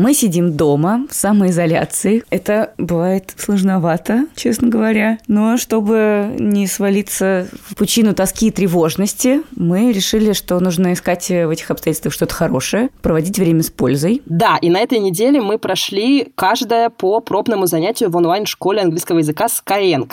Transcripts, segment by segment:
Мы сидим дома в самоизоляции. Это бывает сложновато, честно говоря. Но чтобы не свалиться в пучину тоски и тревожности, мы решили, что нужно искать в этих обстоятельствах что-то хорошее, проводить время с пользой. Да, и на этой неделе мы прошли каждая по пробному занятию в онлайн-школе английского языка Skyeng.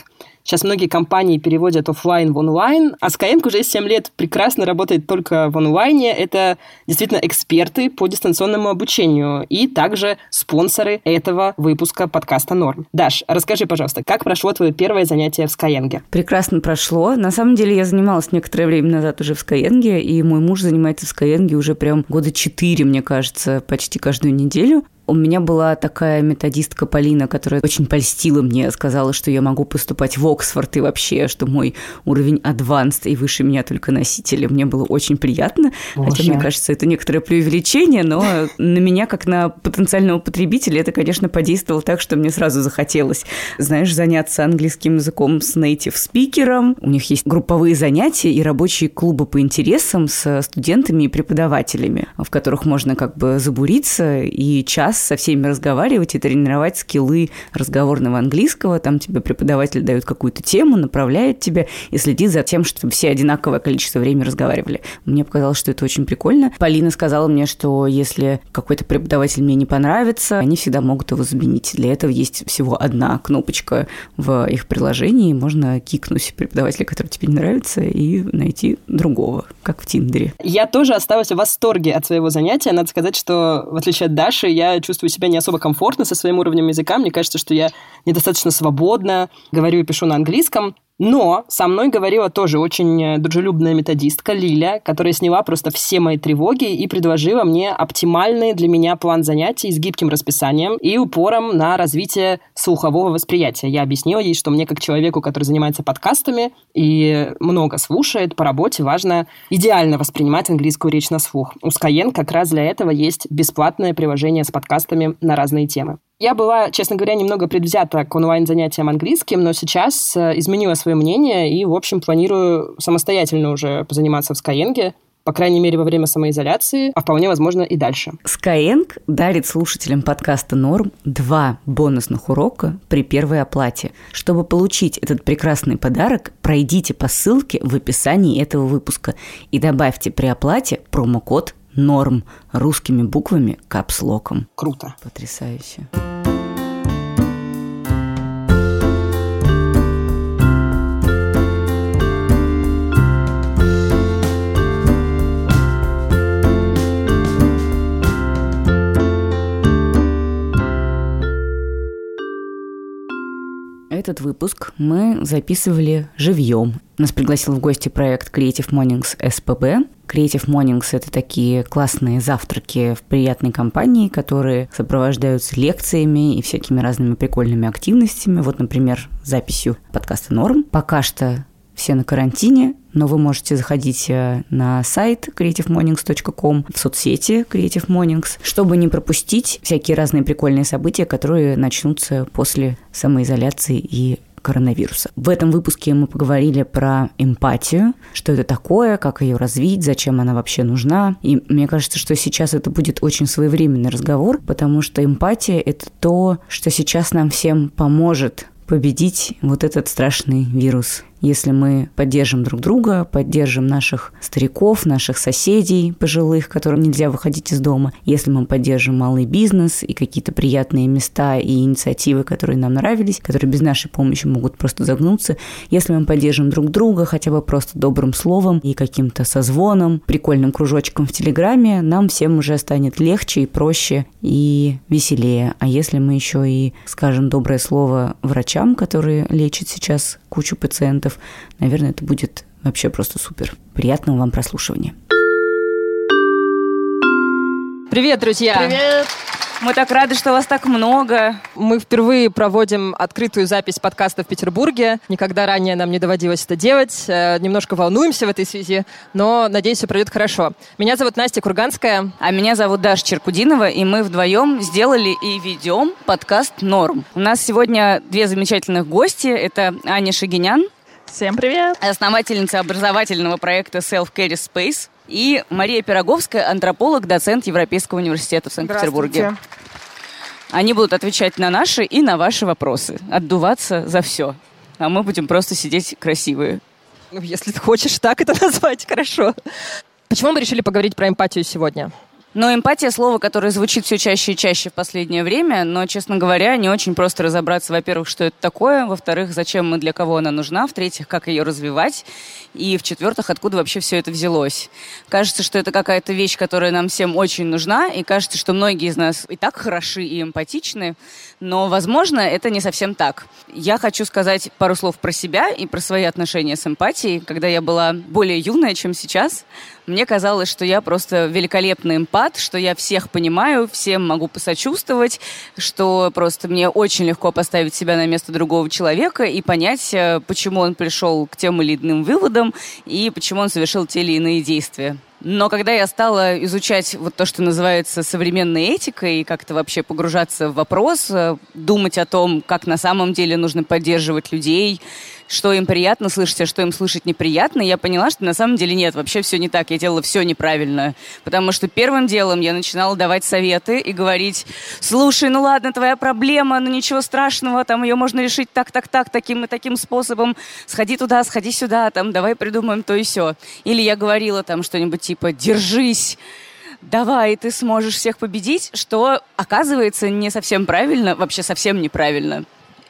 Сейчас многие компании переводят офлайн в онлайн, а Skyeng уже 7 лет прекрасно работает только в онлайне. Это действительно эксперты по дистанционному обучению и также спонсоры этого выпуска подкаста «Норм». Даш, расскажи, пожалуйста, как прошло твое первое занятие в Skyeng? Прекрасно прошло. На самом деле я занималась некоторое время назад уже в Skyeng, и мой муж занимается в Skyeng уже прям года четыре, мне кажется, почти каждую неделю. У меня была такая методистка Полина, которая очень польстила мне, сказала, что я могу поступать в Оксфорд и вообще, что мой уровень advanced и выше меня только носители. Мне было очень приятно, Боже. хотя мне кажется, это некоторое преувеличение, но на меня, как на потенциального потребителя, это, конечно, подействовало так, что мне сразу захотелось, знаешь, заняться английским языком с native спикером. У них есть групповые занятия и рабочие клубы по интересам с студентами и преподавателями, в которых можно как бы забуриться и час со всеми разговаривать и тренировать скиллы разговорного английского. Там тебе преподаватель дает какую-то тему, направляет тебя и следит за тем, чтобы все одинаковое количество времени разговаривали. Мне показалось, что это очень прикольно. Полина сказала мне, что если какой-то преподаватель мне не понравится, они всегда могут его заменить. Для этого есть всего одна кнопочка в их приложении. Можно кикнуть преподавателя, который тебе не нравится, и найти другого, как в Тиндере. Я тоже осталась в восторге от своего занятия. Надо сказать, что в отличие от Даши, я чувствую себя не особо комфортно со своим уровнем языка. Мне кажется, что я недостаточно свободно говорю и пишу на английском. Но со мной говорила тоже очень э, дружелюбная методистка Лиля, которая сняла просто все мои тревоги и предложила мне оптимальный для меня план занятий с гибким расписанием и упором на развитие слухового восприятия. Я объяснила ей, что мне как человеку, который занимается подкастами и много слушает по работе, важно идеально воспринимать английскую речь на слух. У Skyeng как раз для этого есть бесплатное приложение с подкастами на разные темы. Я была, честно говоря, немного предвзята к онлайн-занятиям английским, но сейчас э, изменила свое мнение и, в общем, планирую самостоятельно уже позаниматься в Skyeng, по крайней мере, во время самоизоляции, а вполне возможно и дальше. Skyeng дарит слушателям подкаста «Норм» два бонусных урока при первой оплате. Чтобы получить этот прекрасный подарок, пройдите по ссылке в описании этого выпуска и добавьте при оплате промокод норм русскими буквами капслоком. Круто. Потрясающе. Этот выпуск мы записывали живьем. Нас пригласил в гости проект Creative Mornings SPB. Creative Mornings – это такие классные завтраки в приятной компании, которые сопровождаются лекциями и всякими разными прикольными активностями. Вот, например, записью подкаста «Норм». Пока что все на карантине, но вы можете заходить э, на сайт creativemornings.com, в соцсети Creative Mornings, чтобы не пропустить всякие разные прикольные события, которые начнутся после самоизоляции и коронавируса. В этом выпуске мы поговорили про эмпатию, что это такое, как ее развить, зачем она вообще нужна. И мне кажется, что сейчас это будет очень своевременный разговор, потому что эмпатия – это то, что сейчас нам всем поможет победить вот этот страшный вирус если мы поддержим друг друга, поддержим наших стариков, наших соседей пожилых, которым нельзя выходить из дома, если мы поддержим малый бизнес и какие-то приятные места и инициативы, которые нам нравились, которые без нашей помощи могут просто загнуться, если мы поддержим друг друга хотя бы просто добрым словом и каким-то созвоном, прикольным кружочком в Телеграме, нам всем уже станет легче и проще и веселее. А если мы еще и скажем доброе слово врачам, которые лечат сейчас кучу пациентов, проектов. Наверное, это будет вообще просто супер. Приятного вам прослушивания. Привет, друзья! Привет! Мы так рады, что вас так много. Мы впервые проводим открытую запись подкаста в Петербурге. Никогда ранее нам не доводилось это делать. Э, немножко волнуемся в этой связи, но, надеюсь, все пройдет хорошо. Меня зовут Настя Курганская. А меня зовут Даша Черкудинова, и мы вдвоем сделали и ведем подкаст «Норм». У нас сегодня две замечательных гости. Это Аня Шагинян, Всем привет! Основательница образовательного проекта Self-Care Space и Мария Пироговская, антрополог, доцент Европейского университета в Санкт-Петербурге. Они будут отвечать на наши и на ваши вопросы, отдуваться за все. А мы будем просто сидеть красивые. Ну, если ты хочешь так это назвать, хорошо. Почему мы решили поговорить про эмпатию сегодня? Но эмпатия — слово, которое звучит все чаще и чаще в последнее время, но, честно говоря, не очень просто разобраться, во-первых, что это такое, во-вторых, зачем мы, для кого она нужна, в-третьих, как ее развивать, и, в-четвертых, откуда вообще все это взялось. Кажется, что это какая-то вещь, которая нам всем очень нужна, и кажется, что многие из нас и так хороши и эмпатичны, но, возможно, это не совсем так. Я хочу сказать пару слов про себя и про свои отношения с эмпатией. Когда я была более юная, чем сейчас, мне казалось, что я просто великолепный эмпат, что я всех понимаю, всем могу посочувствовать, что просто мне очень легко поставить себя на место другого человека и понять, э, почему он пришел к тем или иным выводам и почему он совершил те или иные действия. Но когда я стала изучать вот то, что называется современной этикой, и как-то вообще погружаться в вопрос, э, думать о том, как на самом деле нужно поддерживать людей, что им приятно слышать, а что им слышать неприятно, я поняла, что на самом деле нет, вообще все не так, я делала все неправильно. Потому что первым делом я начинала давать советы и говорить, слушай, ну ладно, твоя проблема, ну ничего страшного, там ее можно решить так, так, так, таким и таким способом, сходи туда, сходи сюда, там, давай придумаем то и все. Или я говорила там что-нибудь типа, держись, давай, ты сможешь всех победить, что оказывается не совсем правильно, вообще совсем неправильно.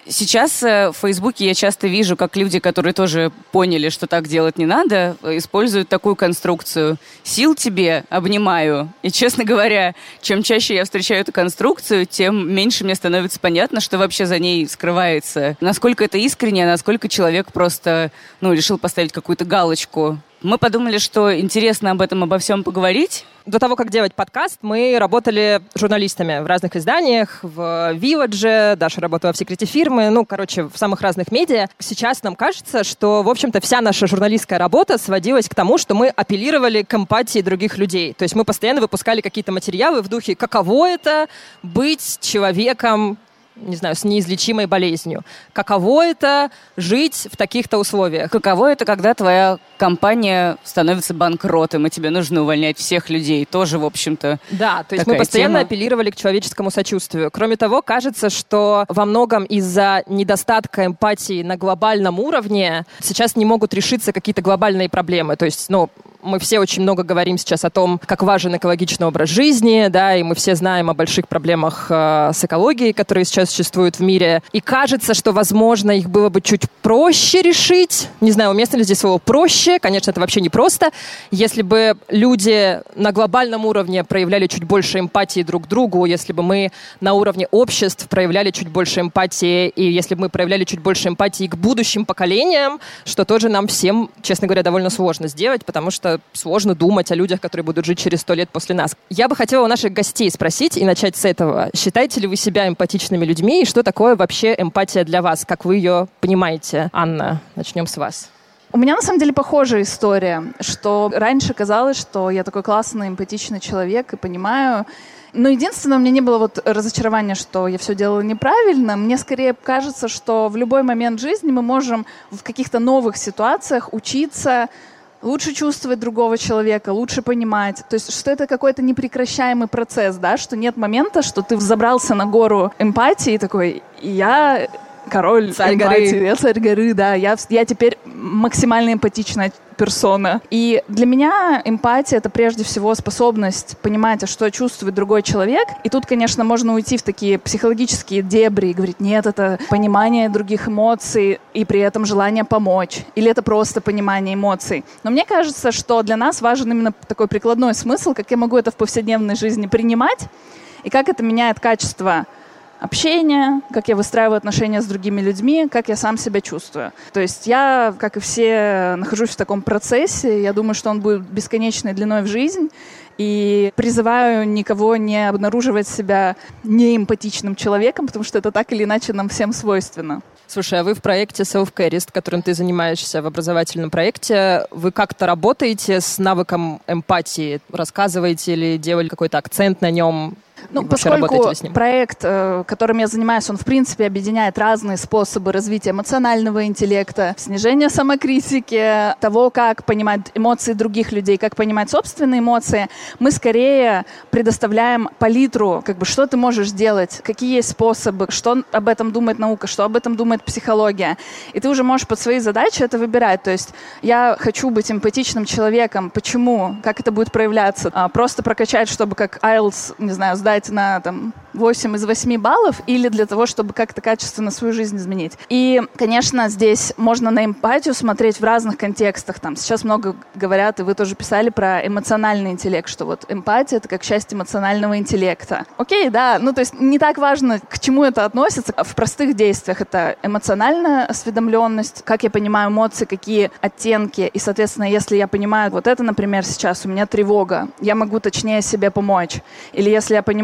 Сейчас э, в Фейсбуке я часто вижу, как люди, которые тоже поняли, что так делать не надо, используют такую конструкцию. Сил тебе, обнимаю. И, честно говоря, чем чаще я встречаю эту конструкцию, тем меньше мне становится понятно, что вообще за ней скрывается. Насколько это искренне, насколько человек просто ну, решил поставить какую-то галочку мы подумали, что интересно об этом, обо всем поговорить. До того, как делать подкаст, мы работали журналистами в разных изданиях, в Вивадже, Даша работала в секрете фирмы, ну, короче, в самых разных медиа. Сейчас нам кажется, что, в общем-то, вся наша журналистская работа сводилась к тому, что мы апеллировали к эмпатии других людей. То есть мы постоянно выпускали какие-то материалы в духе «каково это быть человеком, не знаю, с неизлечимой болезнью. Каково это жить в таких-то условиях? Каково это, когда твоя компания становится банкротом, и тебе нужно увольнять всех людей? Тоже, в общем-то, Да, то есть мы постоянно тема. апеллировали к человеческому сочувствию. Кроме того, кажется, что во многом из-за недостатка эмпатии на глобальном уровне сейчас не могут решиться какие-то глобальные проблемы. То есть, ну, мы все очень много говорим сейчас о том, как важен экологичный образ жизни, да, и мы все знаем о больших проблемах э, с экологией, которые сейчас существуют в мире. И кажется, что, возможно, их было бы чуть проще решить. Не знаю, уместно ли здесь слово «проще». Конечно, это вообще не просто. Если бы люди на глобальном уровне проявляли чуть больше эмпатии друг к другу, если бы мы на уровне обществ проявляли чуть больше эмпатии, и если бы мы проявляли чуть больше эмпатии к будущим поколениям, что тоже нам всем, честно говоря, довольно сложно сделать, потому что сложно думать о людях, которые будут жить через сто лет после нас. Я бы хотела у наших гостей спросить и начать с этого. Считаете ли вы себя эмпатичными людьми и что такое вообще эмпатия для вас? Как вы ее понимаете? Анна, начнем с вас. У меня на самом деле похожая история, что раньше казалось, что я такой классный, эмпатичный человек и понимаю, но единственное, у меня не было вот разочарования, что я все делала неправильно. Мне скорее кажется, что в любой момент жизни мы можем в каких-то новых ситуациях учиться лучше чувствовать другого человека, лучше понимать. То есть, что это какой-то непрекращаемый процесс, да, что нет момента, что ты взобрался на гору эмпатии и такой, я король царь эмпатии, горы. я царь горы, да, я, я теперь максимально эмпатичная персона. И для меня эмпатия — это прежде всего способность понимать, а что чувствует другой человек. И тут, конечно, можно уйти в такие психологические дебри и говорить, нет, это понимание других эмоций и при этом желание помочь. Или это просто понимание эмоций. Но мне кажется, что для нас важен именно такой прикладной смысл, как я могу это в повседневной жизни принимать, и как это меняет качество общения, как я выстраиваю отношения с другими людьми, как я сам себя чувствую. То есть я, как и все, нахожусь в таком процессе. Я думаю, что он будет бесконечной длиной в жизнь. И призываю никого не обнаруживать себя неэмпатичным человеком, потому что это так или иначе нам всем свойственно. Слушай, а вы в проекте Self-Carist, которым ты занимаешься в образовательном проекте, вы как-то работаете с навыком эмпатии? Рассказываете или делали какой-то акцент на нем? Ну, поскольку проект, э, которым я занимаюсь, он в принципе объединяет разные способы развития эмоционального интеллекта, снижения самокритики, того, как понимать эмоции других людей, как понимать собственные эмоции, мы скорее предоставляем палитру, как бы, что ты можешь сделать, какие есть способы, что об этом думает наука, что об этом думает психология. И ты уже можешь под свои задачи это выбирать. То есть я хочу быть эмпатичным человеком. Почему? Как это будет проявляться? А, просто прокачать, чтобы как IELTS, не знаю, сдать на там 8 из 8 баллов или для того, чтобы как-то качественно свою жизнь изменить. И, конечно, здесь можно на эмпатию смотреть в разных контекстах. Там сейчас много говорят, и вы тоже писали про эмоциональный интеллект, что вот эмпатия — это как часть эмоционального интеллекта. Окей, да, ну то есть не так важно, к чему это относится. В простых действиях это эмоциональная осведомленность, как я понимаю эмоции, какие оттенки. И, соответственно, если я понимаю, вот это, например, сейчас у меня тревога, я могу точнее себе помочь. Или если я понимаю,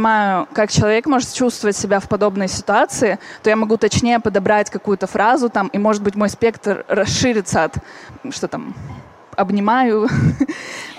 как человек человек может чувствовать себя в подобной ситуации, то я могу точнее подобрать какую-то фразу там, и, может быть, мой спектр расширится от, что там, обнимаю.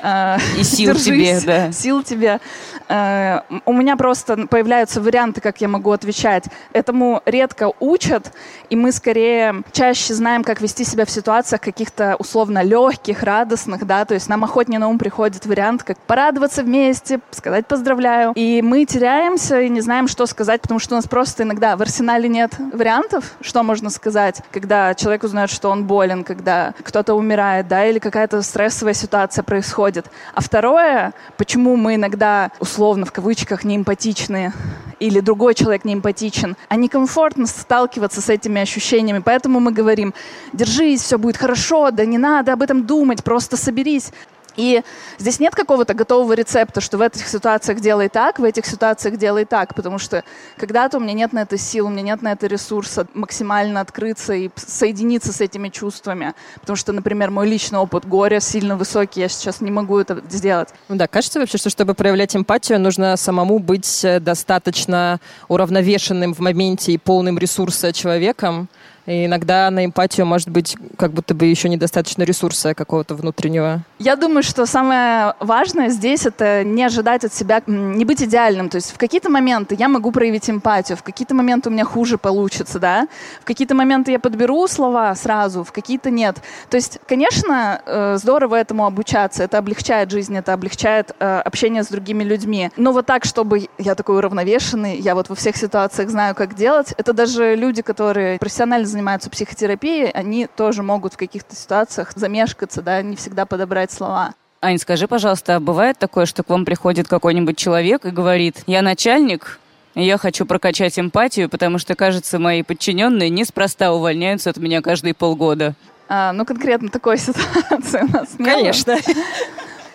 И сил держись, тебе, да. Сил тебе. Э, у меня просто появляются варианты, как я могу отвечать. Этому редко учат, и мы скорее чаще знаем, как вести себя в ситуациях каких-то условно легких, радостных, да, то есть нам охотнее на ум приходит вариант, как порадоваться вместе, сказать поздравляю. И мы теряемся и не знаем, что сказать, потому что у нас просто иногда в арсенале нет вариантов, что можно сказать, когда человек узнает, что он болен, когда кто-то умирает, да, или какая-то стрессовая ситуация происходит. А второе, почему мы иногда условно в кавычках неэмпатичные или другой человек неэмпатичен, а некомфортно сталкиваться с этими ощущениями. Поэтому мы говорим, держись, все будет хорошо, да не надо об этом думать, просто соберись. И здесь нет какого-то готового рецепта, что в этих ситуациях делай так, в этих ситуациях делай так, потому что когда-то у меня нет на это сил, у меня нет на это ресурса максимально открыться и соединиться с этими чувствами. Потому что, например, мой личный опыт горя сильно высокий, я сейчас не могу это сделать. Ну да, кажется вообще, что чтобы проявлять эмпатию, нужно самому быть э, достаточно уравновешенным в моменте и полным ресурса человеком, и иногда на эмпатию может быть как будто бы еще недостаточно ресурса какого-то внутреннего. Я думаю, что самое важное здесь это не ожидать от себя, не быть идеальным. То есть в какие-то моменты я могу проявить эмпатию, в какие-то моменты у меня хуже получится, да, в какие-то моменты я подберу слова сразу, в какие-то нет. То есть, конечно, э, здорово этому обучаться, это облегчает жизнь, это облегчает э, общение с другими людьми. Но вот так, чтобы я такой уравновешенный, я вот во всех ситуациях знаю, как делать, это даже люди, которые профессионально занимаются психотерапией, они тоже могут в каких-то ситуациях замешкаться, да, не всегда подобрать слова. Ань, скажи, пожалуйста, а бывает такое, что к вам приходит какой-нибудь человек и говорит, я начальник, я хочу прокачать эмпатию, потому что, кажется, мои подчиненные неспроста увольняются от меня каждые полгода. А, ну, конкретно такой ситуации у нас нет. Конечно.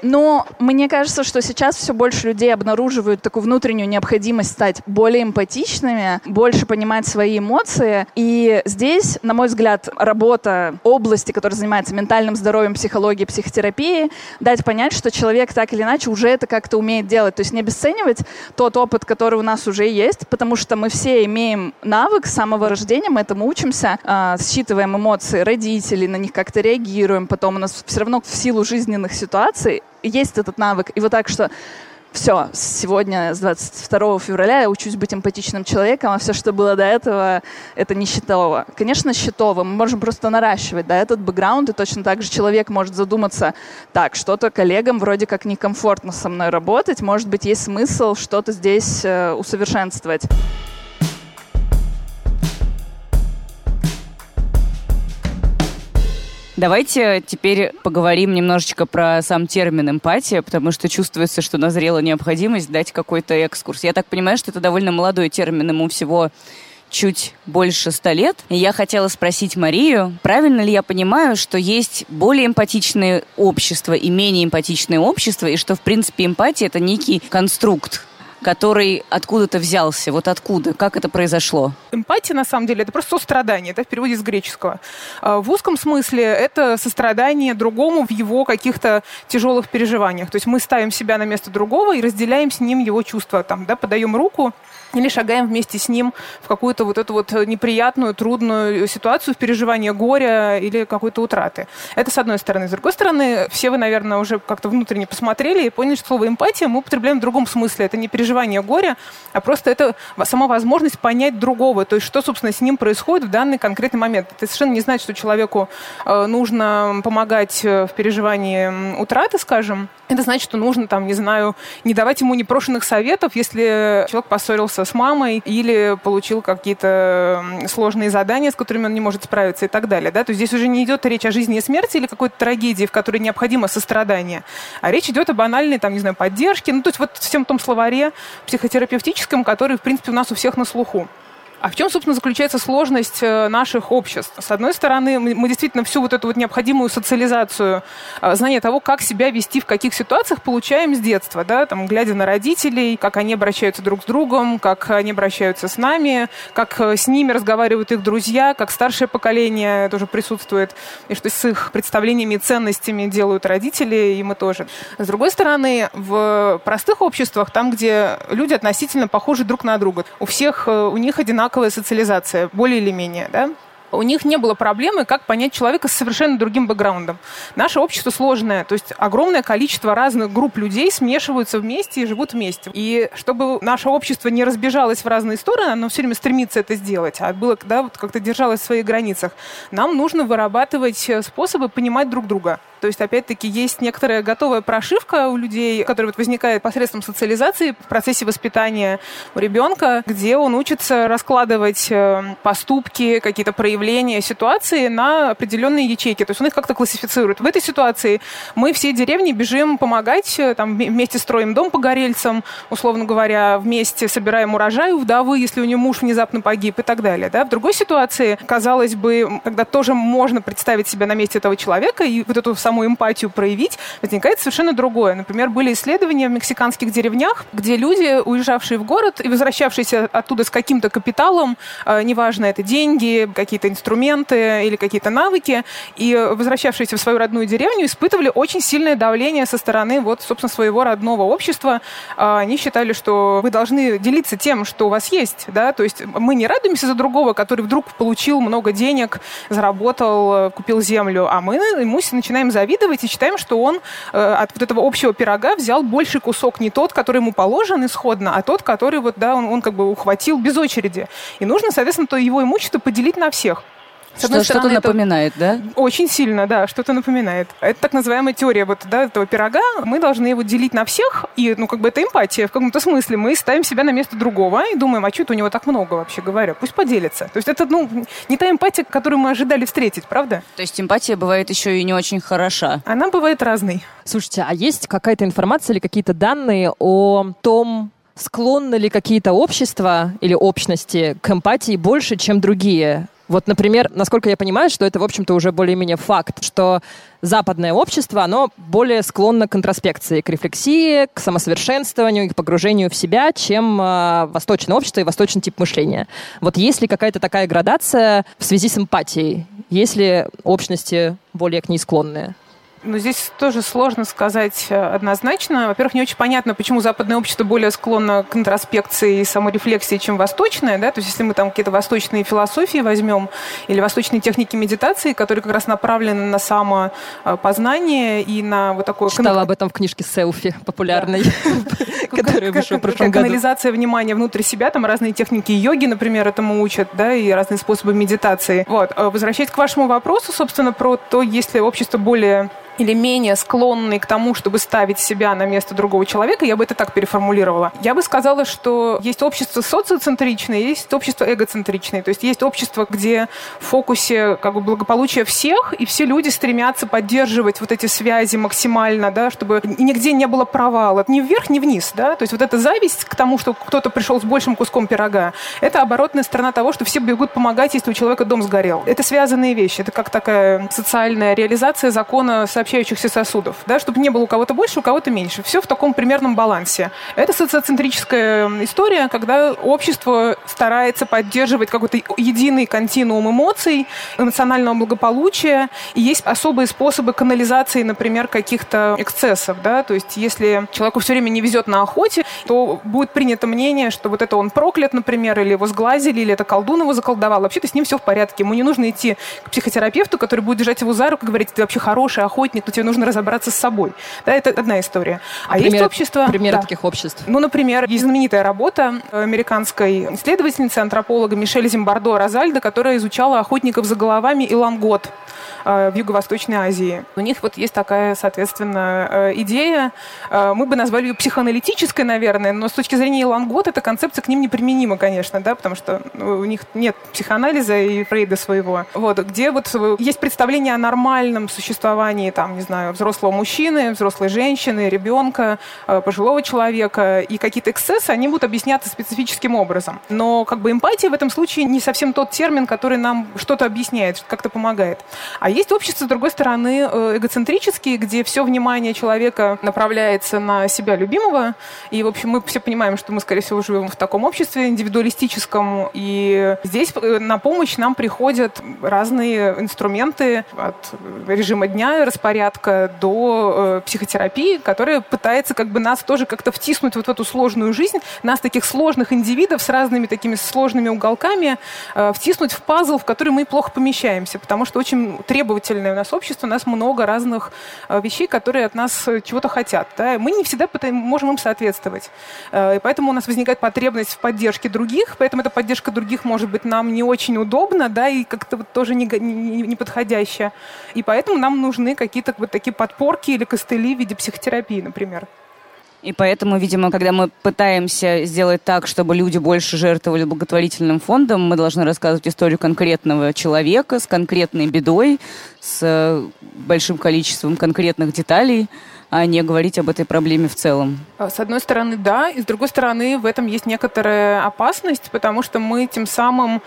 Но мне кажется, что сейчас все больше людей обнаруживают такую внутреннюю необходимость стать более эмпатичными, больше понимать свои эмоции. И здесь, на мой взгляд, работа области, которая занимается ментальным здоровьем, психологией, психотерапией, дать понять, что человек так или иначе уже это как-то умеет делать. То есть не обесценивать тот опыт, который у нас уже есть, потому что мы все имеем навык с самого рождения, мы этому учимся, э, считываем эмоции родителей, на них как-то реагируем, потом у нас все равно в силу жизненных ситуаций есть этот навык. И вот так, что все, сегодня, с 22 февраля, я учусь быть эмпатичным человеком, а все, что было до этого, это не счетово. Конечно, счетово. Мы можем просто наращивать да, этот бэкграунд, и точно так же человек может задуматься, так, что-то коллегам вроде как некомфортно со мной работать, может быть, есть смысл что-то здесь э, усовершенствовать. Давайте теперь поговорим немножечко про сам термин эмпатия, потому что чувствуется, что назрела необходимость дать какой-то экскурс. Я так понимаю, что это довольно молодой термин, ему всего чуть больше ста лет. И я хотела спросить Марию, правильно ли я понимаю, что есть более эмпатичные общества и менее эмпатичные общества, и что, в принципе, эмпатия — это некий конструкт, который откуда-то взялся? Вот откуда? Как это произошло? Эмпатия, на самом деле, это просто сострадание, это в переводе с греческого. А, в узком смысле это сострадание другому в его каких-то тяжелых переживаниях. То есть мы ставим себя на место другого и разделяем с ним его чувства. Там, да, подаем руку, или шагаем вместе с ним в какую-то вот эту вот неприятную, трудную ситуацию в переживании горя или какой-то утраты. Это с одной стороны. С другой стороны, все вы, наверное, уже как-то внутренне посмотрели и поняли, что слово эмпатия мы употребляем в другом смысле. Это не переживание горя, а просто это сама возможность понять другого, то есть что, собственно, с ним происходит в данный конкретный момент. Это совершенно не значит, что человеку э, нужно помогать э, в переживании утраты, скажем. Это значит, что нужно, там, не знаю, не давать ему непрошенных советов, если человек поссорился поссорился с мамой или получил какие-то сложные задания, с которыми он не может справиться и так далее. Да? То есть здесь уже не идет речь о жизни и смерти или какой-то трагедии, в которой необходимо сострадание, а речь идет о банальной, там, не знаю, поддержке, ну, то есть вот всем том словаре психотерапевтическом, который, в принципе, у нас у всех на слуху. А в чем, собственно, заключается сложность э, наших обществ? С одной стороны, мы действительно всю вот эту вот необходимую социализацию, э, знание того, как себя вести в каких ситуациях, получаем с детства, да, там, глядя на родителей, как они обращаются друг с другом, как они обращаются с нами, как э, с ними разговаривают их друзья, как старшее поколение тоже присутствует, и что с их представлениями и ценностями делают родители, и мы тоже. С другой стороны, в простых обществах, там, где люди относительно похожи друг на друга, у всех, у них одинаковые одинаковая социализация, более или менее, да? У них не было проблемы, как понять человека с совершенно другим бэкграундом. Наше общество сложное, то есть огромное количество разных групп людей смешиваются вместе и живут вместе. И чтобы наше общество не разбежалось в разные стороны, оно все время стремится это сделать, а было, да, вот как-то держалось в своих границах, нам нужно вырабатывать способы понимать друг друга. То есть, опять-таки, есть некоторая готовая прошивка у людей, которая вот возникает посредством социализации в процессе воспитания у ребенка, где он учится раскладывать э, поступки, какие-то проявления ситуации на определенные ячейки. То есть он их как-то классифицирует. В этой ситуации мы все деревни бежим помогать, э, там, вместе строим дом погорельцам, условно говоря, вместе собираем урожай у вдовы, если у нее муж внезапно погиб и так далее. Да? В другой ситуации, казалось бы, когда тоже можно представить себя на месте этого человека и вот эту саму эмпатию проявить, возникает совершенно другое. Например, были исследования в мексиканских деревнях, где люди, уезжавшие в город и возвращавшиеся оттуда с каким-то капиталом, э, неважно, это деньги, какие-то инструменты или какие-то навыки, и возвращавшиеся в свою родную деревню, испытывали очень сильное давление со стороны вот, собственно, своего родного общества. Э, они считали, что вы должны делиться тем, что у вас есть, да, то есть мы не радуемся за другого, который вдруг получил много денег, заработал, купил землю, а мы ему начинаем завидовать и считаем, что он э, от вот этого общего пирога взял больший кусок, не тот, который ему положен исходно, а тот, который вот, да, он, он как бы ухватил без очереди. И нужно, соответственно, то его имущество поделить на всех. С что, что-то напоминает, да? Очень сильно, да, что-то напоминает. Это так называемая теория вот, да, этого пирога. Мы должны его делить на всех, и, ну, как бы это эмпатия в каком-то смысле. Мы ставим себя на место другого и думаем, а что у него так много, вообще говоря? Пусть поделится. То есть это, ну, не та эмпатия, которую мы ожидали встретить, правда? То есть эмпатия бывает еще и не очень хороша. Она бывает разной. Слушайте, а есть какая-то информация или какие-то данные о том, склонны ли какие-то общества или общности к эмпатии больше, чем другие? Вот, например, насколько я понимаю, что это, в общем-то, уже более-менее факт, что западное общество, оно более склонно к интроспекции, к рефлексии, к самосовершенствованию и к погружению в себя, чем э, восточное общество и восточный тип мышления. Вот есть ли какая-то такая градация в связи с эмпатией? Есть ли общности более к ней склонные? Но здесь тоже сложно сказать э, однозначно. Во-первых, не очень понятно, почему западное общество более склонно к интроспекции и саморефлексии, чем восточное. Да? То есть если мы там какие-то восточные философии возьмем или восточные техники медитации, которые как раз направлены на самопознание и на вот такое... Читала об этом в книжке «Селфи» популярной, которая вышла в прошлом году. Канализация внимания внутрь себя, там разные техники йоги, например, этому учат, да, и разные способы медитации. Вот. Э, возвращаясь к вашему вопросу, собственно, про то, если общество более или менее склонный к тому, чтобы ставить себя на место другого человека, я бы это так переформулировала. Я бы сказала, что есть общество социоцентричное, есть общество эгоцентричное. То есть есть общество, где в фокусе как бы благополучие всех, и все люди стремятся поддерживать вот эти связи максимально, да, чтобы нигде не было провала. Ни вверх, ни вниз. Да? То есть вот эта зависть к тому, что кто-то пришел с большим куском пирога, это оборотная сторона того, что все бегут помогать, если у человека дом сгорел. Это связанные вещи. Это как такая социальная реализация закона сообщества общающихся сосудов, да, чтобы не было у кого-то больше, у кого-то меньше. Все в таком примерном балансе. Это социоцентрическая история, когда общество старается поддерживать какой-то единый континуум эмоций, эмоционального благополучия, и есть особые способы канализации, например, каких-то эксцессов, да, то есть если человеку все время не везет на охоте, то будет принято мнение, что вот это он проклят, например, или его сглазили, или это колдун его заколдовал. Вообще-то с ним все в порядке. Ему не нужно идти к психотерапевту, который будет держать его за руку и говорить, ты вообще хороший охотник, но тебе нужно разобраться с собой. Да, это одна история. А, а есть пример, общество... Примеры да. таких обществ? Ну, например, есть знаменитая работа американской исследовательницы, антрополога Мишель Зимбардо Розальда, которая изучала охотников за головами и лангот. Э, в Юго-Восточной Азии. У них вот есть такая, соответственно, э, идея. Э, мы бы назвали ее психоаналитической, наверное, но с точки зрения Лангот эта концепция к ним неприменима, конечно, да, потому что ну, у них нет психоанализа и Фрейда своего. Вот, где вот есть представление о нормальном существовании, там, не знаю, взрослого мужчины, взрослой женщины, ребенка, пожилого человека, и какие-то эксцессы, они будут объясняться специфическим образом. Но как бы эмпатия в этом случае не совсем тот термин, который нам что-то объясняет, как-то помогает. А есть общество, с другой стороны, э, эгоцентрические, где все внимание человека направляется на себя любимого. И, в общем, мы все понимаем, что мы, скорее всего, живем в таком обществе индивидуалистическом. И здесь э, на помощь нам приходят разные инструменты от режима дня, распорядка до э, психотерапии, которая пытается как бы нас тоже как-то втиснуть вот в эту сложную жизнь, нас таких сложных индивидов с разными такими сложными уголками, втиснуть в пазл, в который мы плохо помещаемся, потому что очень требовательное у нас общество, у нас много разных э, вещей, которые от нас э, чего-то хотят. Да? Мы не всегда можем им соответствовать. Э, и поэтому у нас возникает потребность в поддержке других, поэтому эта поддержка других может быть нам не очень удобна, да, и как-то вот тоже не, не, не. И поэтому нам нужны какие-то вот такие подпорки или костыли в виде психотерапии, например. И поэтому, видимо, когда мы пытаемся сделать так, чтобы люди больше жертвовали благотворительным фондом, мы должны рассказывать историю конкретного человека с конкретной бедой, с э, большим количеством конкретных деталей, а не говорить об этой проблеме в целом. А, с одной стороны, да, и с другой стороны, в этом есть некоторая опасность, потому что мы тем самым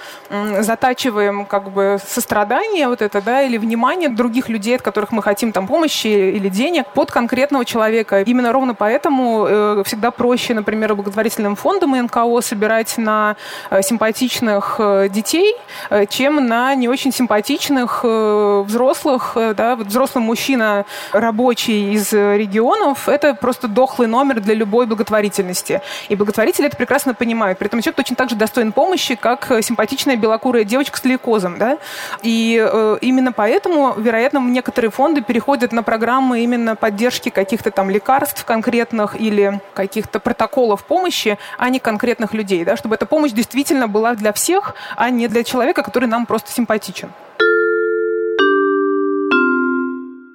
затачиваем как бы сострадание вот это, да, или внимание других людей, от которых мы хотим там помощи или денег, под конкретного человека. Именно ровно поэтому э, всегда проще, например, благотворительным фондом и НКО собирать на э, симпатичных э, детей, э, чем на не очень симпатичных э, взрослых, э, да, вот взрослый мужчина рабочий из регионов, это просто дохлый номер для любой благотворительности. И благотворители это прекрасно понимают. При этом человек точно так же достоин помощи, как симпатичная белокурая девочка с лейкозом. Да? И э, именно поэтому, вероятно, некоторые фонды переходят на программы именно поддержки каких-то там лекарств конкретных или каких-то протоколов помощи, а не конкретных людей. Да? Чтобы эта помощь действительно была для всех, а не для человека, который нам просто симпатичен.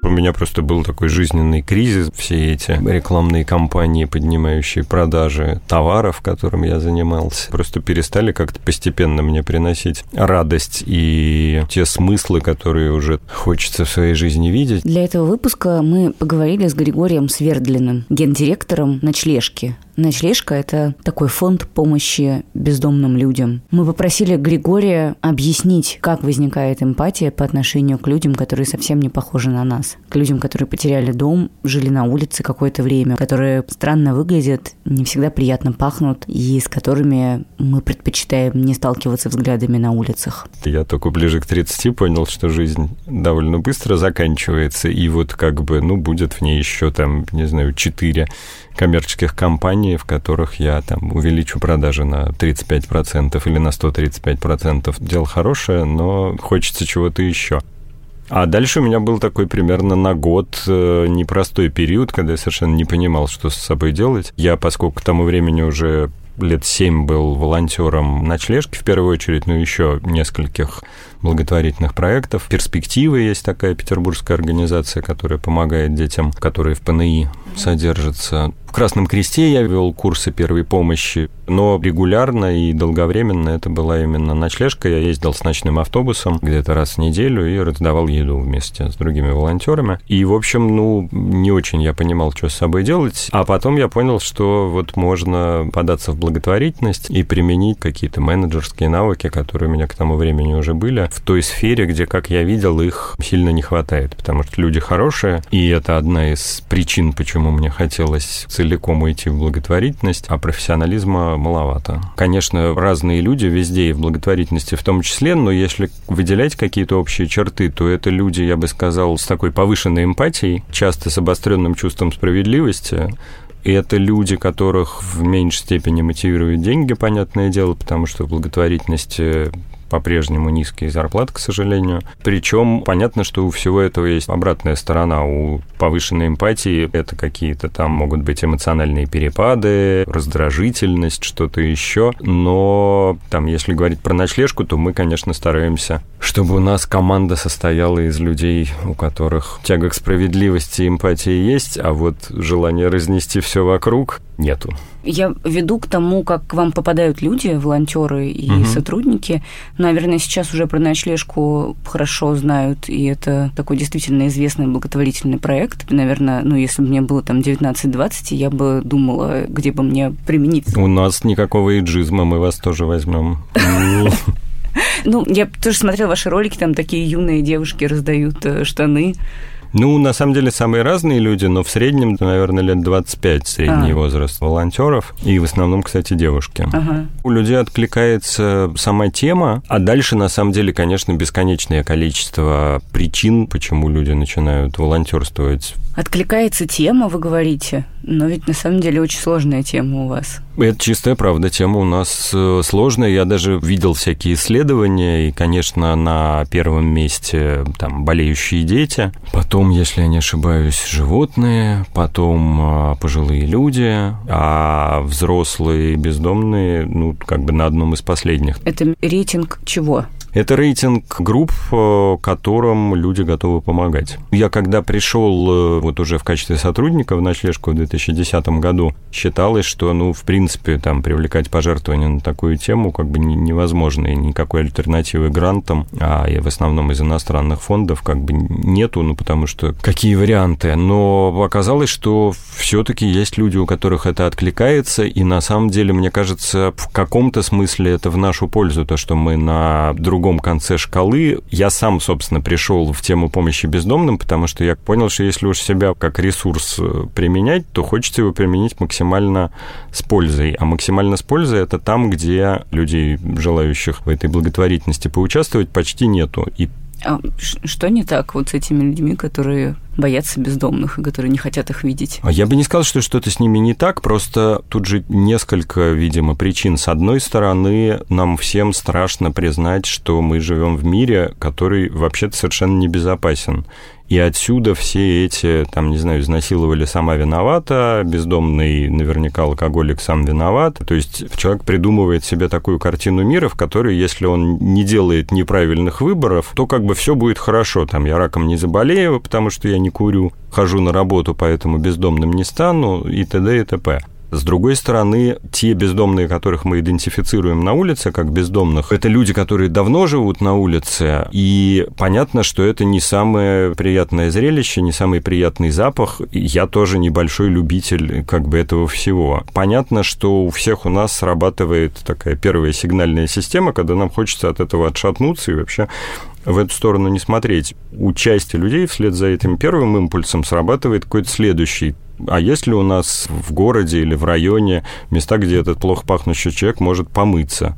У меня просто был такой жизненный кризис. Все эти рекламные кампании, поднимающие продажи товаров, которым я занимался, просто перестали как-то постепенно мне приносить радость и те смыслы, которые уже хочется в своей жизни видеть. Для этого выпуска мы поговорили с Григорием Свердлиным, гендиректором «Ночлежки», Ночлежка – это такой фонд помощи бездомным людям. Мы попросили Григория объяснить, как возникает эмпатия по отношению к людям, которые совсем не похожи на нас. К людям, которые потеряли дом, жили на улице какое-то время, которые странно выглядят, не всегда приятно пахнут, и с которыми мы предпочитаем не сталкиваться взглядами на улицах. Я только ближе к 30 понял, что жизнь довольно быстро заканчивается, и вот как бы, ну, будет в ней еще там, не знаю, 4 коммерческих компаний, в которых я там увеличу продажи на 35% или на 135%. Дело хорошее, но хочется чего-то еще. А дальше у меня был такой примерно на год э, непростой период, когда я совершенно не понимал, что с собой делать. Я, поскольку к тому времени уже лет семь был волонтером ночлежки в первую очередь, но еще нескольких благотворительных проектов. Перспективы есть такая петербургская организация, которая помогает детям, которые в ПНИ содержится. В Красном Кресте я вел курсы первой помощи, но регулярно и долговременно это была именно ночлежка. Я ездил с ночным автобусом где-то раз в неделю и раздавал еду вместе с другими волонтерами. И, в общем, ну, не очень я понимал, что с собой делать. А потом я понял, что вот можно податься в благотворительность и применить какие-то менеджерские навыки, которые у меня к тому времени уже были, в той сфере, где, как я видел, их сильно не хватает, потому что люди хорошие, и это одна из причин, почему мне хотелось целиком уйти в благотворительность, а профессионализма маловато. Конечно, разные люди везде и в благотворительности в том числе, но если выделять какие-то общие черты, то это люди, я бы сказал, с такой повышенной эмпатией, часто с обостренным чувством справедливости, и это люди, которых в меньшей степени мотивируют деньги, понятное дело, потому что в благотворительности по-прежнему низкие зарплаты, к сожалению. Причем понятно, что у всего этого есть обратная сторона. У повышенной эмпатии это какие-то там могут быть эмоциональные перепады, раздражительность, что-то еще. Но там, если говорить про ночлежку, то мы, конечно, стараемся, чтобы у нас команда состояла из людей, у которых тяга к справедливости и эмпатии есть, а вот желание разнести все вокруг нету. Я веду к тому, как к вам попадают люди, волонтеры и угу. сотрудники. Наверное, сейчас уже про ночлежку хорошо знают, и это такой действительно известный благотворительный проект. Наверное, ну, если бы мне было там 19-20, я бы думала, где бы мне применить. У нас никакого иджизма, мы вас тоже возьмем. Ну, я тоже смотрела ваши ролики, там такие юные девушки раздают э, штаны. Ну, на самом деле, самые разные люди, но в среднем, наверное, лет 25 средний а. возраст волонтеров. И в основном, кстати, девушки. Ага. У людей откликается сама тема, а дальше, на самом деле, конечно, бесконечное количество причин, почему люди начинают волонтерствовать. Откликается тема, вы говорите, но ведь на самом деле очень сложная тема у вас. Это чистая правда. Тема у нас э, сложная. Я даже видел всякие исследования, и, конечно, на первом месте там болеющие дети. Потом, если я не ошибаюсь, животные, потом а, пожилые люди, а взрослые бездомные, ну, как бы на одном из последних. Это рейтинг чего? Это рейтинг групп, э, которым люди готовы помогать. Я когда пришел э, вот уже в качестве сотрудника в ночлежку в 2010 году, считалось, что, ну, в принципе, там привлекать пожертвования на такую тему как бы невозможно, и никакой альтернативы грантам, а и в основном из иностранных фондов как бы нету, ну, потому что какие варианты. Но оказалось, что все-таки есть люди, у которых это откликается, и на самом деле, мне кажется, в каком-то смысле это в нашу пользу, то, что мы на другом другом конце шкалы. Я сам, собственно, пришел в тему помощи бездомным, потому что я понял, что если уж себя как ресурс э, применять, то хочется его применить максимально с пользой. А максимально с пользой это там, где людей, желающих в этой благотворительности поучаствовать, почти нету. И а что не так вот с этими людьми, которые боятся бездомных и которые не хотят их видеть? А я бы не сказал, что что-то с ними не так, просто тут же несколько, видимо, причин. С одной стороны, нам всем страшно признать, что мы живем в мире, который вообще-то совершенно небезопасен. И отсюда все эти, там, не знаю, изнасиловали сама виновата, бездомный наверняка алкоголик сам виноват. То есть человек придумывает себе такую картину мира, в которой, если он не делает неправильных выборов, то как бы все будет хорошо. Там я раком не заболею, потому что я не курю, хожу на работу, поэтому бездомным не стану и т.д. и т.п. С другой стороны, те бездомные, которых мы идентифицируем на улице как бездомных, это люди, которые давно живут на улице, и понятно, что это не самое приятное зрелище, не самый приятный запах. Я тоже небольшой любитель как бы этого всего. Понятно, что у всех у нас срабатывает такая первая сигнальная система, когда нам хочется от этого отшатнуться и вообще в эту сторону не смотреть. У части людей вслед за этим первым импульсом срабатывает какой-то следующий а есть ли у нас в городе или в районе места, где этот плохо пахнущий человек может помыться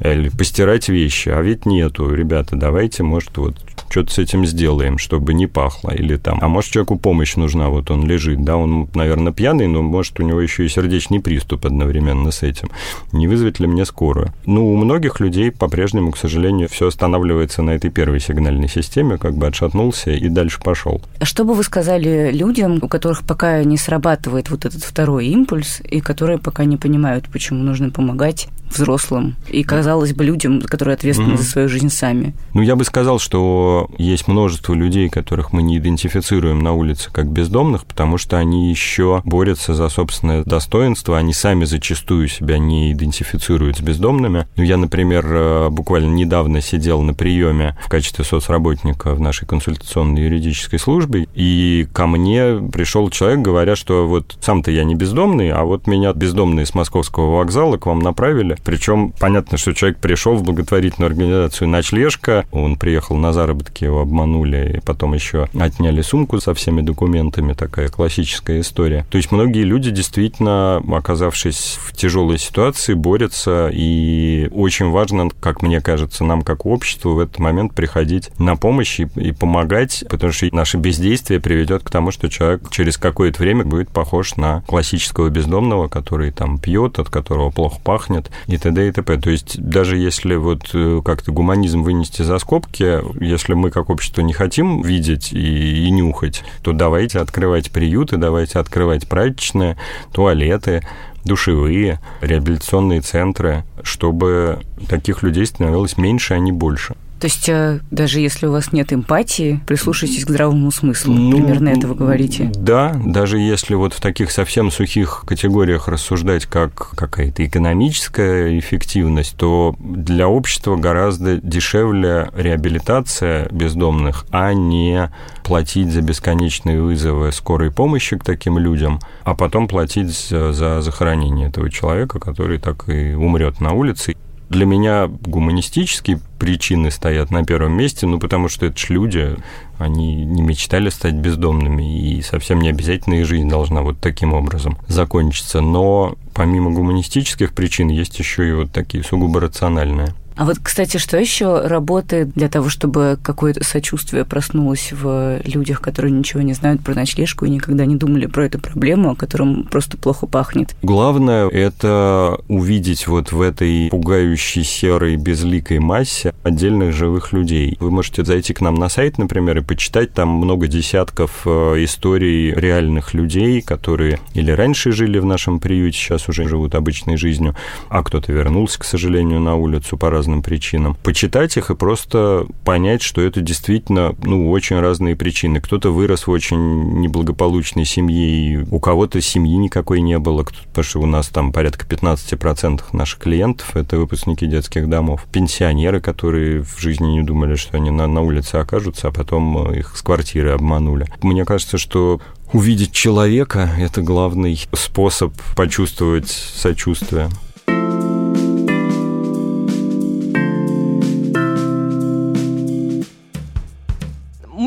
или постирать вещи? А ведь нету. Ребята, давайте, может, вот что-то с этим сделаем, чтобы не пахло. Или там, а может, человеку помощь нужна, вот он лежит, да, он, наверное, пьяный, но может у него еще и сердечный приступ одновременно с этим. Не вызвать ли мне скорую? Ну, у многих людей по-прежнему, к сожалению, все останавливается на этой первой сигнальной системе, как бы отшатнулся и дальше пошел. Что бы вы сказали людям, у которых пока не срабатывает вот этот второй импульс, и которые пока не понимают, почему нужно помогать взрослым и, казалось бы, людям, которые ответственны mm-hmm. за свою жизнь сами. Ну, я бы сказал, что есть множество людей, которых мы не идентифицируем на улице как бездомных, потому что они еще борются за собственное достоинство, они сами зачастую себя не идентифицируют с бездомными. Ну, я, например, э, буквально недавно сидел на приеме в качестве соцработника в нашей консультационной юридической службе, и ко мне пришел человек, говоря, что вот сам-то я не бездомный, а вот меня бездомные с московского вокзала к вам направили. Причем понятно, что человек пришел в благотворительную организацию «Ночлежка», он приехал на заработки, его обманули, и потом еще отняли сумку со всеми документами, такая классическая история. То есть многие люди действительно, оказавшись в тяжелой ситуации, борются, и очень важно, как мне кажется, нам как обществу в этот момент приходить на помощь и, и помогать, потому что наше бездействие приведет к тому, что человек через какое-то время будет похож на классического бездомного, который там пьет, от которого плохо пахнет и т.д. и т.п. То есть даже если вот э, как-то гуманизм вынести за скобки, если мы как общество не хотим видеть и, и нюхать, то давайте открывать приюты, давайте открывать прачечные, туалеты, душевые, реабилитационные центры, чтобы таких людей становилось меньше, а не больше. То есть э, даже если у вас нет эмпатии, прислушайтесь к здравому смыслу. Ну, Примерно это вы говорите. Да, даже если вот в таких совсем сухих категориях рассуждать как какая-то экономическая эффективность, то для общества гораздо дешевле реабилитация бездомных, а не платить за бесконечные вызовы скорой помощи к таким людям, а потом платить за захоронение этого человека, который так и умрет на улице. Для меня гуманистические причины стоят на первом месте, ну, потому что это ж люди, они не мечтали стать бездомными, и совсем не обязательно их жизнь должна вот таким образом закончиться. Но помимо гуманистических причин есть еще и вот такие сугубо рациональные. А вот, кстати, что еще работает для того, чтобы какое-то сочувствие проснулось в людях, которые ничего не знают про ночлежку и никогда не думали про эту проблему, о котором просто плохо пахнет? Главное – это увидеть вот в этой пугающей серой безликой массе отдельных живых людей. Вы можете зайти к нам на сайт, например, и почитать там много десятков э, историй реальных людей, которые или раньше жили в нашем приюте, сейчас уже живут обычной жизнью, а кто-то вернулся, к сожалению, на улицу по разным разным причинам. Почитать их и просто понять, что это действительно, ну, очень разные причины. Кто-то вырос в очень неблагополучной семье, и у кого-то семьи никакой не было, потому что у нас там порядка 15% наших клиентов – это выпускники детских домов. Пенсионеры, которые в жизни не думали, что они на, на улице окажутся, а потом их с квартиры обманули. Мне кажется, что увидеть человека – это главный способ почувствовать сочувствие.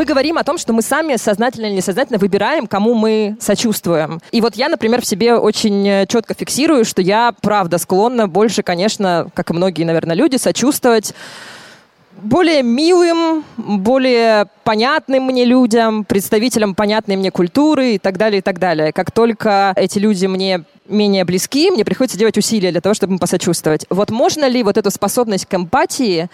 Мы говорим о том, что мы сами сознательно или несознательно выбираем, кому мы сочувствуем. И вот я, например, в себе очень э, четко фиксирую, что я, правда, склонна больше, конечно, как и многие, наверное, люди, сочувствовать более милым, более понятным мне людям, представителям понятной мне культуры и так далее, и так далее. Как только эти люди мне менее близки, мне приходится делать усилия для того, чтобы им посочувствовать. Вот можно ли вот эту способность к эмпатии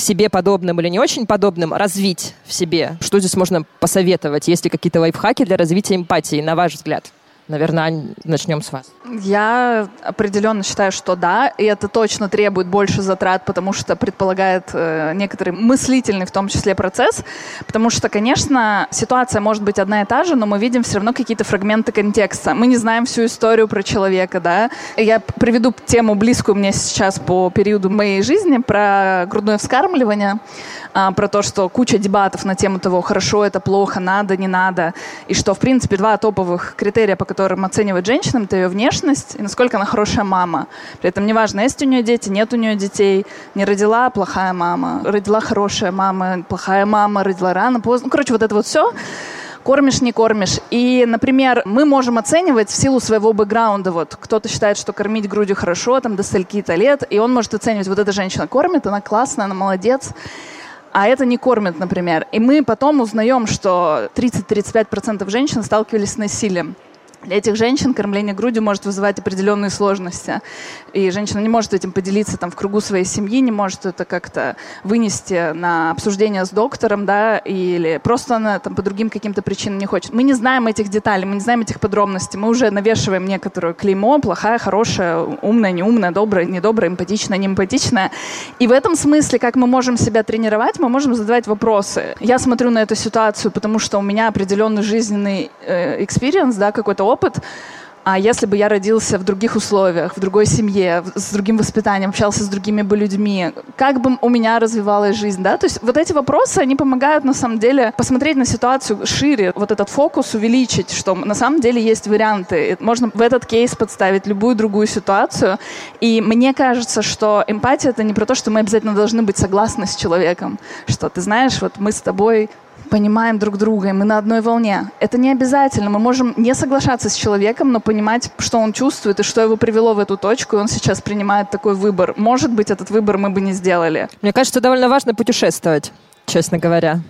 себе подобным или не очень подобным развить в себе? Что здесь можно посоветовать? Есть ли какие-то лайфхаки для развития эмпатии, на ваш взгляд? Наверное, начнем с вас. Я определенно считаю, что да, и это точно требует больше затрат, потому что предполагает э, некоторый мыслительный в том числе процесс, потому что, конечно, ситуация может быть одна и та же, но мы видим все равно какие-то фрагменты контекста. Мы не знаем всю историю про человека, да. Я приведу тему близкую мне сейчас по периоду моей жизни про грудное вскармливание а, про то, что куча дебатов на тему того, хорошо это, плохо, надо, не надо, и что, в принципе, два топовых критерия, по которым оценивать женщинам, это ее внешность и насколько она хорошая мама. При этом неважно, есть у нее дети, нет у нее детей, не родила плохая мама, родила хорошая мама, плохая мама, родила рано, поздно. Ну, короче, вот это вот все кормишь, не кормишь. И, например, мы можем оценивать в силу своего бэкграунда. Вот кто-то считает, что кормить грудью хорошо, там, до стольки-то лет, и он может оценивать, вот эта женщина кормит, она классная, она молодец а это не кормят, например. И мы потом узнаем, что 30-35% женщин сталкивались с насилием. Для этих женщин кормление грудью может вызывать определенные сложности. И женщина не может этим поделиться там, в кругу своей семьи, не может это как-то вынести на обсуждение с доктором, да, или просто она там, по другим каким-то причинам не хочет. Мы не знаем этих деталей, мы не знаем этих подробностей. Мы уже навешиваем некоторую клеймо, плохая, хорошая, умная, неумная, добрая, недобрая, эмпатичная, неэмпатичная. И в этом смысле, как мы можем себя тренировать, мы можем задавать вопросы. Я смотрю на эту ситуацию, потому что у меня определенный жизненный experience, э, да, какой-то опыт, а если бы я родился в других условиях, в другой семье, с другим воспитанием, общался с другими бы людьми, как бы у меня развивалась жизнь, да? То есть вот эти вопросы, они помогают на самом деле посмотреть на ситуацию шире, вот этот фокус увеличить, что на самом деле есть варианты. Можно в этот кейс подставить любую другую ситуацию. И мне кажется, что эмпатия — это не про то, что мы обязательно должны быть согласны с человеком, что ты знаешь, вот мы с тобой понимаем друг друга, и мы на одной волне. Это не обязательно. Мы можем не соглашаться с человеком, но понимать, что он чувствует и что его привело в эту точку, и он сейчас принимает такой выбор. Может быть, этот выбор мы бы не сделали. Мне кажется, довольно важно путешествовать честно говоря.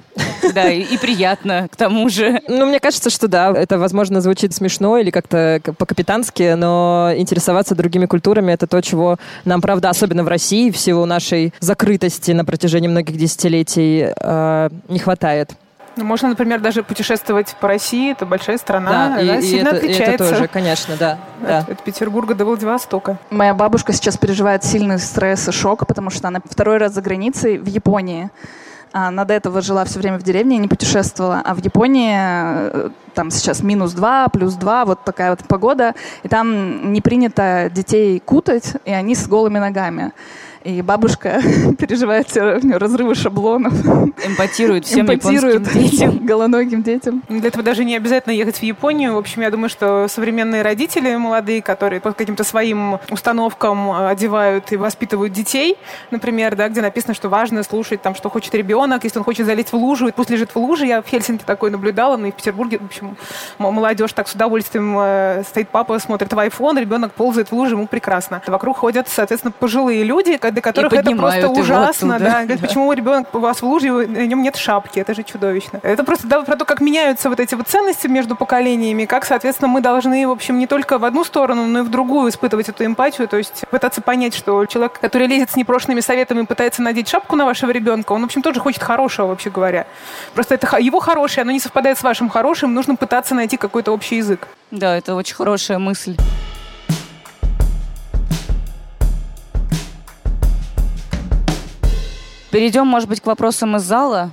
Да, и, и приятно, к тому же. Ну, мне кажется, что да, это, возможно, звучит смешно или как-то по-капитански, но интересоваться другими культурами — это то, чего нам, правда, особенно в России, в силу нашей закрытости на протяжении многих десятилетий э, не хватает. Ну, можно, например, даже путешествовать по России. Это большая страна, да, она и, сильно и это, отличается. И это тоже, конечно, да. От, да. от Петербурга до Владивостока. Моя бабушка сейчас переживает сильный стресс и шок, потому что она второй раз за границей в Японии. А, она до этого жила все время в деревне и не путешествовала. А в Японии э, там сейчас минус два, плюс два, вот такая вот погода. И там не принято детей кутать, и они с голыми ногами. И бабушка переживает разрывы шаблонов. Эмпатирует всем Эмпатирует японским детям. голоногим детям. Для этого даже не обязательно ехать в Японию. В общем, я думаю, что современные родители молодые, которые по каким-то своим установкам э, одевают и воспитывают детей, например, да, где написано, что важно слушать, там, что хочет ребенок, если он хочет залезть в лужу, пусть лежит в луже. Я в Хельсинки такое наблюдала, но и в Петербурге, в общем, молодежь так с удовольствием э, стоит папа, смотрит в iPhone, ребенок ползает в луже, ему прекрасно. Вокруг ходят, соответственно, пожилые люди, для которых это просто ужасно. Оттуда. Да. Говорят, почему ребенок у вас в луже, на нем нет шапки, это же чудовищно. Это просто да, про то, как меняются вот эти вот ценности между поколениями, как, соответственно, мы должны, в общем, не только в одну сторону, но и в другую испытывать эту эмпатию, то есть пытаться понять, что человек, который лезет с непрошенными советами и пытается надеть шапку на вашего ребенка, он, в общем, тоже хочет хорошего, вообще говоря. Просто это его хорошее, оно не совпадает с вашим хорошим, нужно пытаться найти какой-то общий язык. Да, это очень хорошая мысль. Перейдем, может быть, к вопросам из зала.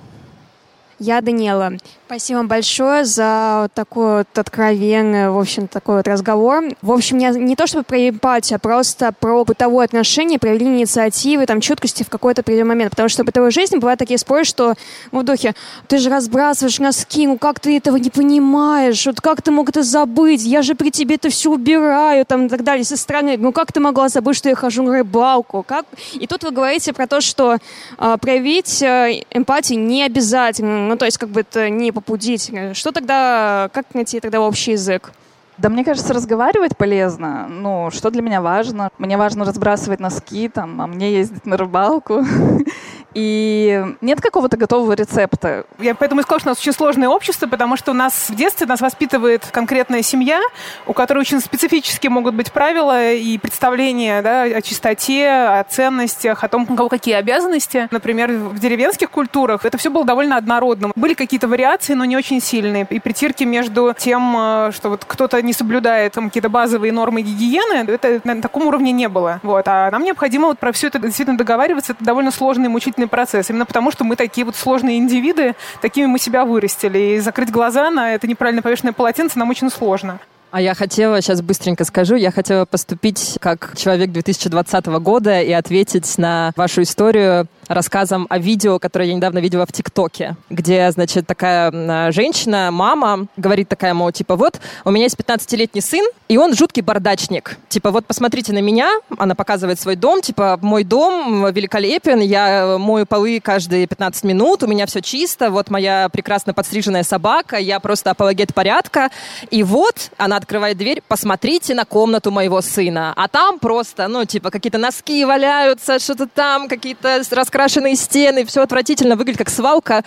Я Даниэла. Спасибо большое за вот такой вот откровенный, в общем, такой вот разговор. В общем, не, не то чтобы про эмпатию, а просто про бытовое отношение, проявление инициативы, там, чуткости в какой-то определенный момент. Потому что в бытовой жизни бывают такие споры, что ну, в духе, ты же разбрасываешь носки, ну как ты этого не понимаешь, вот как ты мог это забыть, я же при тебе это все убираю, там, и так далее, со стороны, ну как ты могла забыть, что я хожу на рыбалку, как? И тут вы говорите про то, что э, проявить э, эмпатию не обязательно, ну то есть как бы это не попудить. Что тогда, как найти тогда общий язык? Да мне кажется, разговаривать полезно. Ну, что для меня важно? Мне важно разбрасывать носки, там, а мне ездить на рыбалку. И нет какого-то готового рецепта. Я поэтому и сказала, что у нас очень сложное общество, потому что у нас в детстве нас воспитывает конкретная семья, у которой очень специфически могут быть правила и представления да, о чистоте, о ценностях, о том, у кого какие обязанности. Например, в деревенских культурах это все было довольно однородным. Были какие-то вариации, но не очень сильные. И притирки между тем, э, что вот кто-то не соблюдает там, какие-то базовые нормы гигиены, это на таком уровне не было. Вот. А нам необходимо вот про все это действительно договариваться. Это довольно сложный, мучительный процесс. Именно потому, что мы такие вот сложные индивиды, такими мы себя вырастили. И закрыть глаза на это неправильно повешенное полотенце нам очень сложно. А я хотела, сейчас быстренько скажу, я хотела поступить как человек 2020 года и ответить на вашу историю рассказом о видео, которое я недавно видела в ТикТоке, где, значит, такая женщина, мама, говорит такая, мол, типа, вот, у меня есть 15-летний сын, и он жуткий бардачник. Типа, вот посмотрите на меня, она показывает свой дом, типа, мой дом великолепен, я мою полы каждые 15 минут, у меня все чисто, вот моя прекрасно подстриженная собака, я просто апологет порядка, и вот она открывает дверь, посмотрите на комнату моего сына, а там просто, ну, типа, какие-то носки валяются, что-то там, какие-то раскрашенные стены, все отвратительно, выглядит как свалка.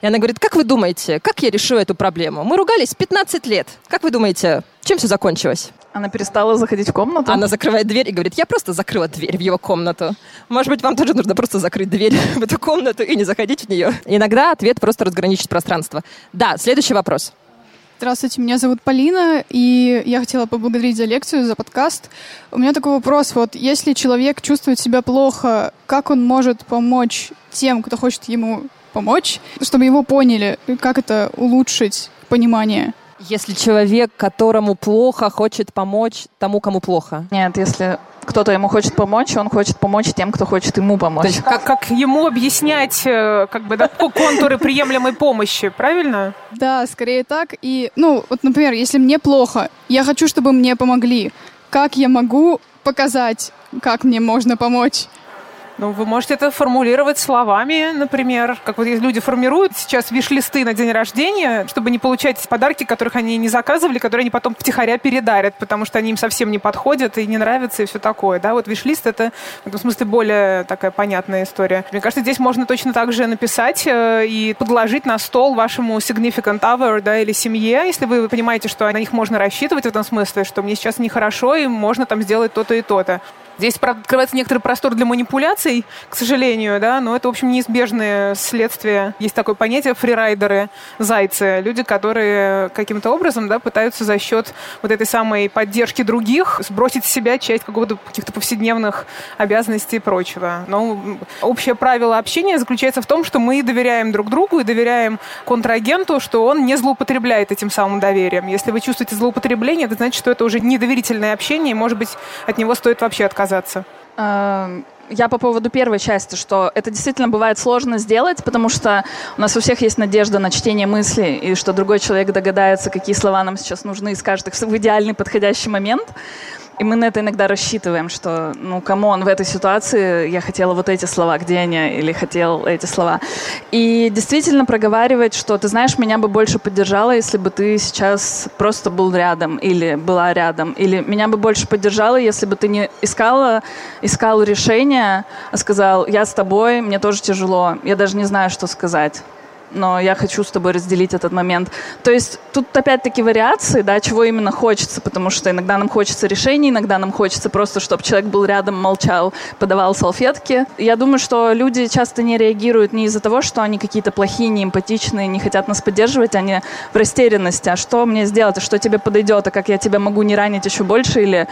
И она говорит, как вы думаете, как я решу эту проблему? Мы ругались 15 лет. Как вы думаете, чем все закончилось? Она перестала заходить в комнату? Она закрывает дверь и говорит, я просто закрыла дверь в его комнату. Может быть, вам тоже нужно просто закрыть дверь в эту комнату и не заходить в нее. Иногда ответ просто разграничить пространство. Да, следующий вопрос. Здравствуйте, меня зовут Полина, и я хотела поблагодарить за лекцию, за подкаст. У меня такой вопрос. Вот если человек чувствует себя плохо, как он может помочь тем, кто хочет ему помочь, чтобы его поняли, как это улучшить понимание? Если человек, которому плохо, хочет помочь тому, кому плохо. Нет, если кто-то ему хочет помочь, он хочет помочь тем, кто хочет ему помочь. То есть как, как ему объяснять э, как бы, да, контуры приемлемой помощи, правильно? Да, скорее так. И, ну, вот, например, если мне плохо, я хочу, чтобы мне помогли. Как я могу показать, как мне можно помочь? Ну, вы можете это формулировать словами, например, как вот люди формируют сейчас виш-листы на день рождения, чтобы не получать подарки, которых они не заказывали, которые они потом втихаря передарят, потому что они им совсем не подходят и не нравятся и все такое, да, вот виш-лист это в этом смысле более такая понятная история. Мне кажется, здесь можно точно так же написать э, и подложить на стол вашему significant other, да, или семье, если вы понимаете, что на них можно рассчитывать в этом смысле, что мне сейчас нехорошо, и можно там сделать то-то и то-то. Здесь открывается некоторый простор для манипуляций, к сожалению, да, но это, в общем, неизбежное следствие. Есть такое понятие фрирайдеры, зайцы, люди, которые каким-то образом, да, пытаются за счет вот этой самой поддержки других сбросить с себя часть какого-то каких-то повседневных обязанностей и прочего. Но общее правило общения заключается в том, что мы доверяем друг другу и доверяем контрагенту, что он не злоупотребляет этим самым доверием. Если вы чувствуете злоупотребление, это значит, что это уже недоверительное общение, и, может быть, от него стоит вообще отказаться отказаться? Эм, я по поводу первой части, что это действительно бывает сложно сделать, потому что у нас у всех есть надежда на чтение мысли, и что другой человек догадается, какие слова нам сейчас нужны, и скажет их в идеальный подходящий момент. И мы на это иногда рассчитываем, что, ну, кому он в этой ситуации я хотела вот эти слова, где они, или хотел эти слова. И действительно проговаривать, что, ты знаешь, меня бы больше поддержала, если бы ты сейчас просто был рядом, или была рядом, или меня бы больше поддержала, если бы ты не искала, искал решение, а сказал, я с тобой, мне тоже тяжело, я даже не знаю, что сказать но я хочу с тобой разделить этот момент. То есть тут опять-таки вариации, да, чего именно хочется, потому что иногда нам хочется решений, иногда нам хочется просто, чтобы человек был рядом, молчал, подавал салфетки. Я думаю, что люди часто не реагируют не из-за того, что они какие-то плохие, неэмпатичные, не хотят нас поддерживать, они в растерянности. А что мне сделать, а что тебе подойдет, а как я тебя могу не ранить еще больше, или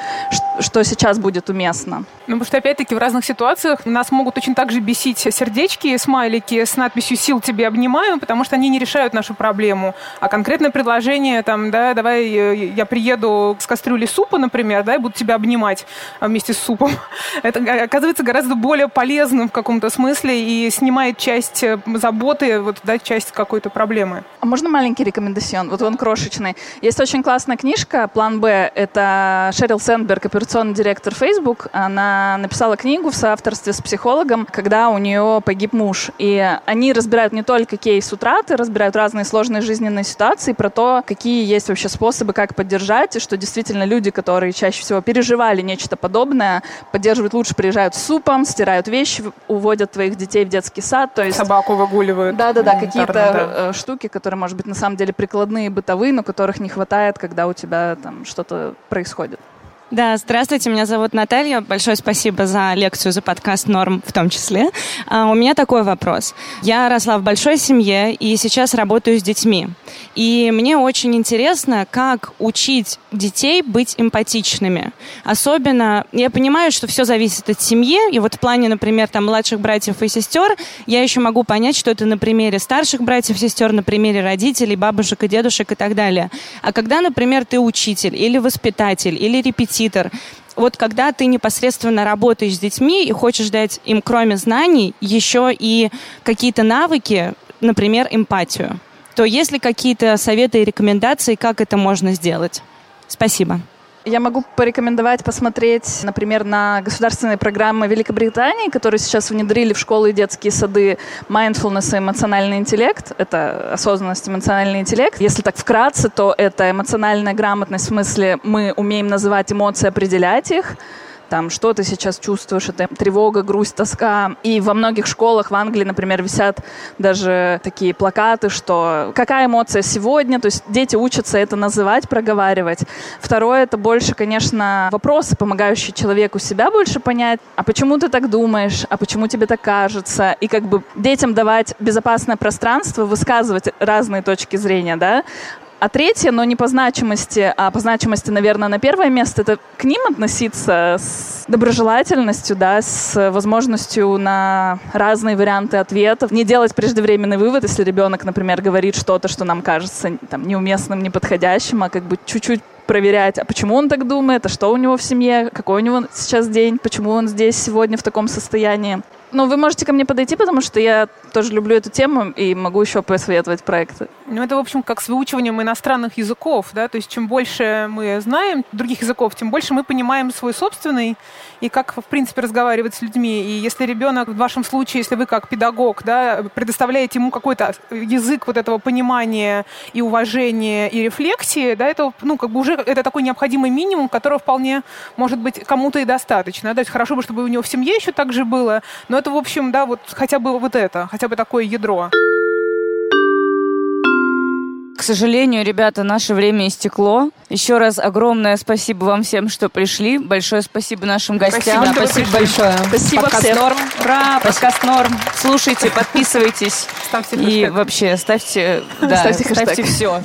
что сейчас будет уместно? Ну, потому что, опять-таки, в разных ситуациях нас могут очень так же бесить сердечки, смайлики с надписью «Сил тебе обнимаю», потому что они не решают нашу проблему. А конкретное предложение, там, да, давай э, я приеду с кастрюлей супа, например, да, и буду тебя обнимать вместе с супом. Это оказывается гораздо более полезным в каком-то смысле и снимает часть э, заботы, вот, да, часть какой-то проблемы. А можно маленький рекомендацион? Вот он крошечный. Есть очень классная книжка «План Б». Это Шерил Сенберг, операционный директор Facebook. Она написала книгу в соавторстве с психологом, когда у нее погиб муж. И они разбирают не только кейс с утра ты разбирают разные сложные жизненные ситуации, про то, какие есть вообще способы, как поддержать, и что действительно люди, которые чаще всего переживали нечто подобное, поддерживают лучше, приезжают с супом, стирают вещи, уводят твоих детей в детский сад. То есть... Собаку выгуливают. Да-да-да, какие-то да. Э, штуки, которые, может быть, на самом деле прикладные, бытовые, но которых не хватает, когда у тебя там что-то происходит. Да, здравствуйте, меня зовут Наталья. Большое спасибо за лекцию, за подкаст «Норм» в том числе. А, у меня такой вопрос. Я росла в большой семье и сейчас работаю с детьми. И мне очень интересно, как учить детей быть эмпатичными. Особенно, я понимаю, что все зависит от семьи, и вот в плане, например, там, младших братьев и сестер, я еще могу понять, что это на примере старших братьев и сестер, на примере родителей, бабушек и дедушек и так далее. А когда, например, ты учитель или воспитатель или репетитор, репетитор. Вот когда ты непосредственно работаешь с детьми и хочешь дать им, кроме знаний, еще и какие-то навыки, например, эмпатию, то есть ли какие-то советы и рекомендации, как это можно сделать? Спасибо. Я могу порекомендовать посмотреть, например, на государственные программы Великобритании, которые сейчас внедрили в школы и детские сады mindfulness и эмоциональный интеллект. Это осознанность, эмоциональный интеллект. Если так вкратце, то это эмоциональная грамотность в смысле мы умеем называть эмоции, определять их там, что ты сейчас чувствуешь, это тревога, грусть, тоска. И во многих школах в Англии, например, висят даже такие плакаты, что какая эмоция сегодня, то есть дети учатся это называть, проговаривать. Второе, это больше, конечно, вопросы, помогающие человеку себя больше понять, а почему ты так думаешь, а почему тебе так кажется, и как бы детям давать безопасное пространство, высказывать разные точки зрения, да, а третье, но не по значимости, а по значимости, наверное, на первое место, это к ним относиться с доброжелательностью, да, с возможностью на разные варианты ответов. Не делать преждевременный вывод, если ребенок, например, говорит что-то, что нам кажется там, неуместным, неподходящим, а как бы чуть-чуть проверять, а почему он так думает, а что у него в семье, какой у него сейчас день, почему он здесь сегодня в таком состоянии. Ну, вы можете ко мне подойти, потому что я тоже люблю эту тему и могу еще посоветовать проекты. Ну, это, в общем, как с выучиванием иностранных языков, да, то есть чем больше мы знаем других языков, тем больше мы понимаем свой собственный и как, в принципе, разговаривать с людьми. И если ребенок, в вашем случае, если вы как педагог, да, предоставляете ему какой-то язык вот этого понимания и уважения и рефлексии, да, это, ну, как бы уже это такой необходимый минимум, которого вполне, может быть, кому-то и достаточно. Да? То есть хорошо бы, чтобы у него в семье еще так же было, но это, в общем, да, вот хотя бы вот это, хотя бы такое ядро. К сожалению, ребята, наше время истекло. Еще раз огромное спасибо вам всем, что пришли. Большое спасибо нашим гостям. Спасибо, спасибо большое. Спасибо подкаст всем. Норм. Ура, подкаст Норм. Слушайте, подписывайтесь. Ставьте И хэштег. вообще ставьте, да, Ставьте ставьте все.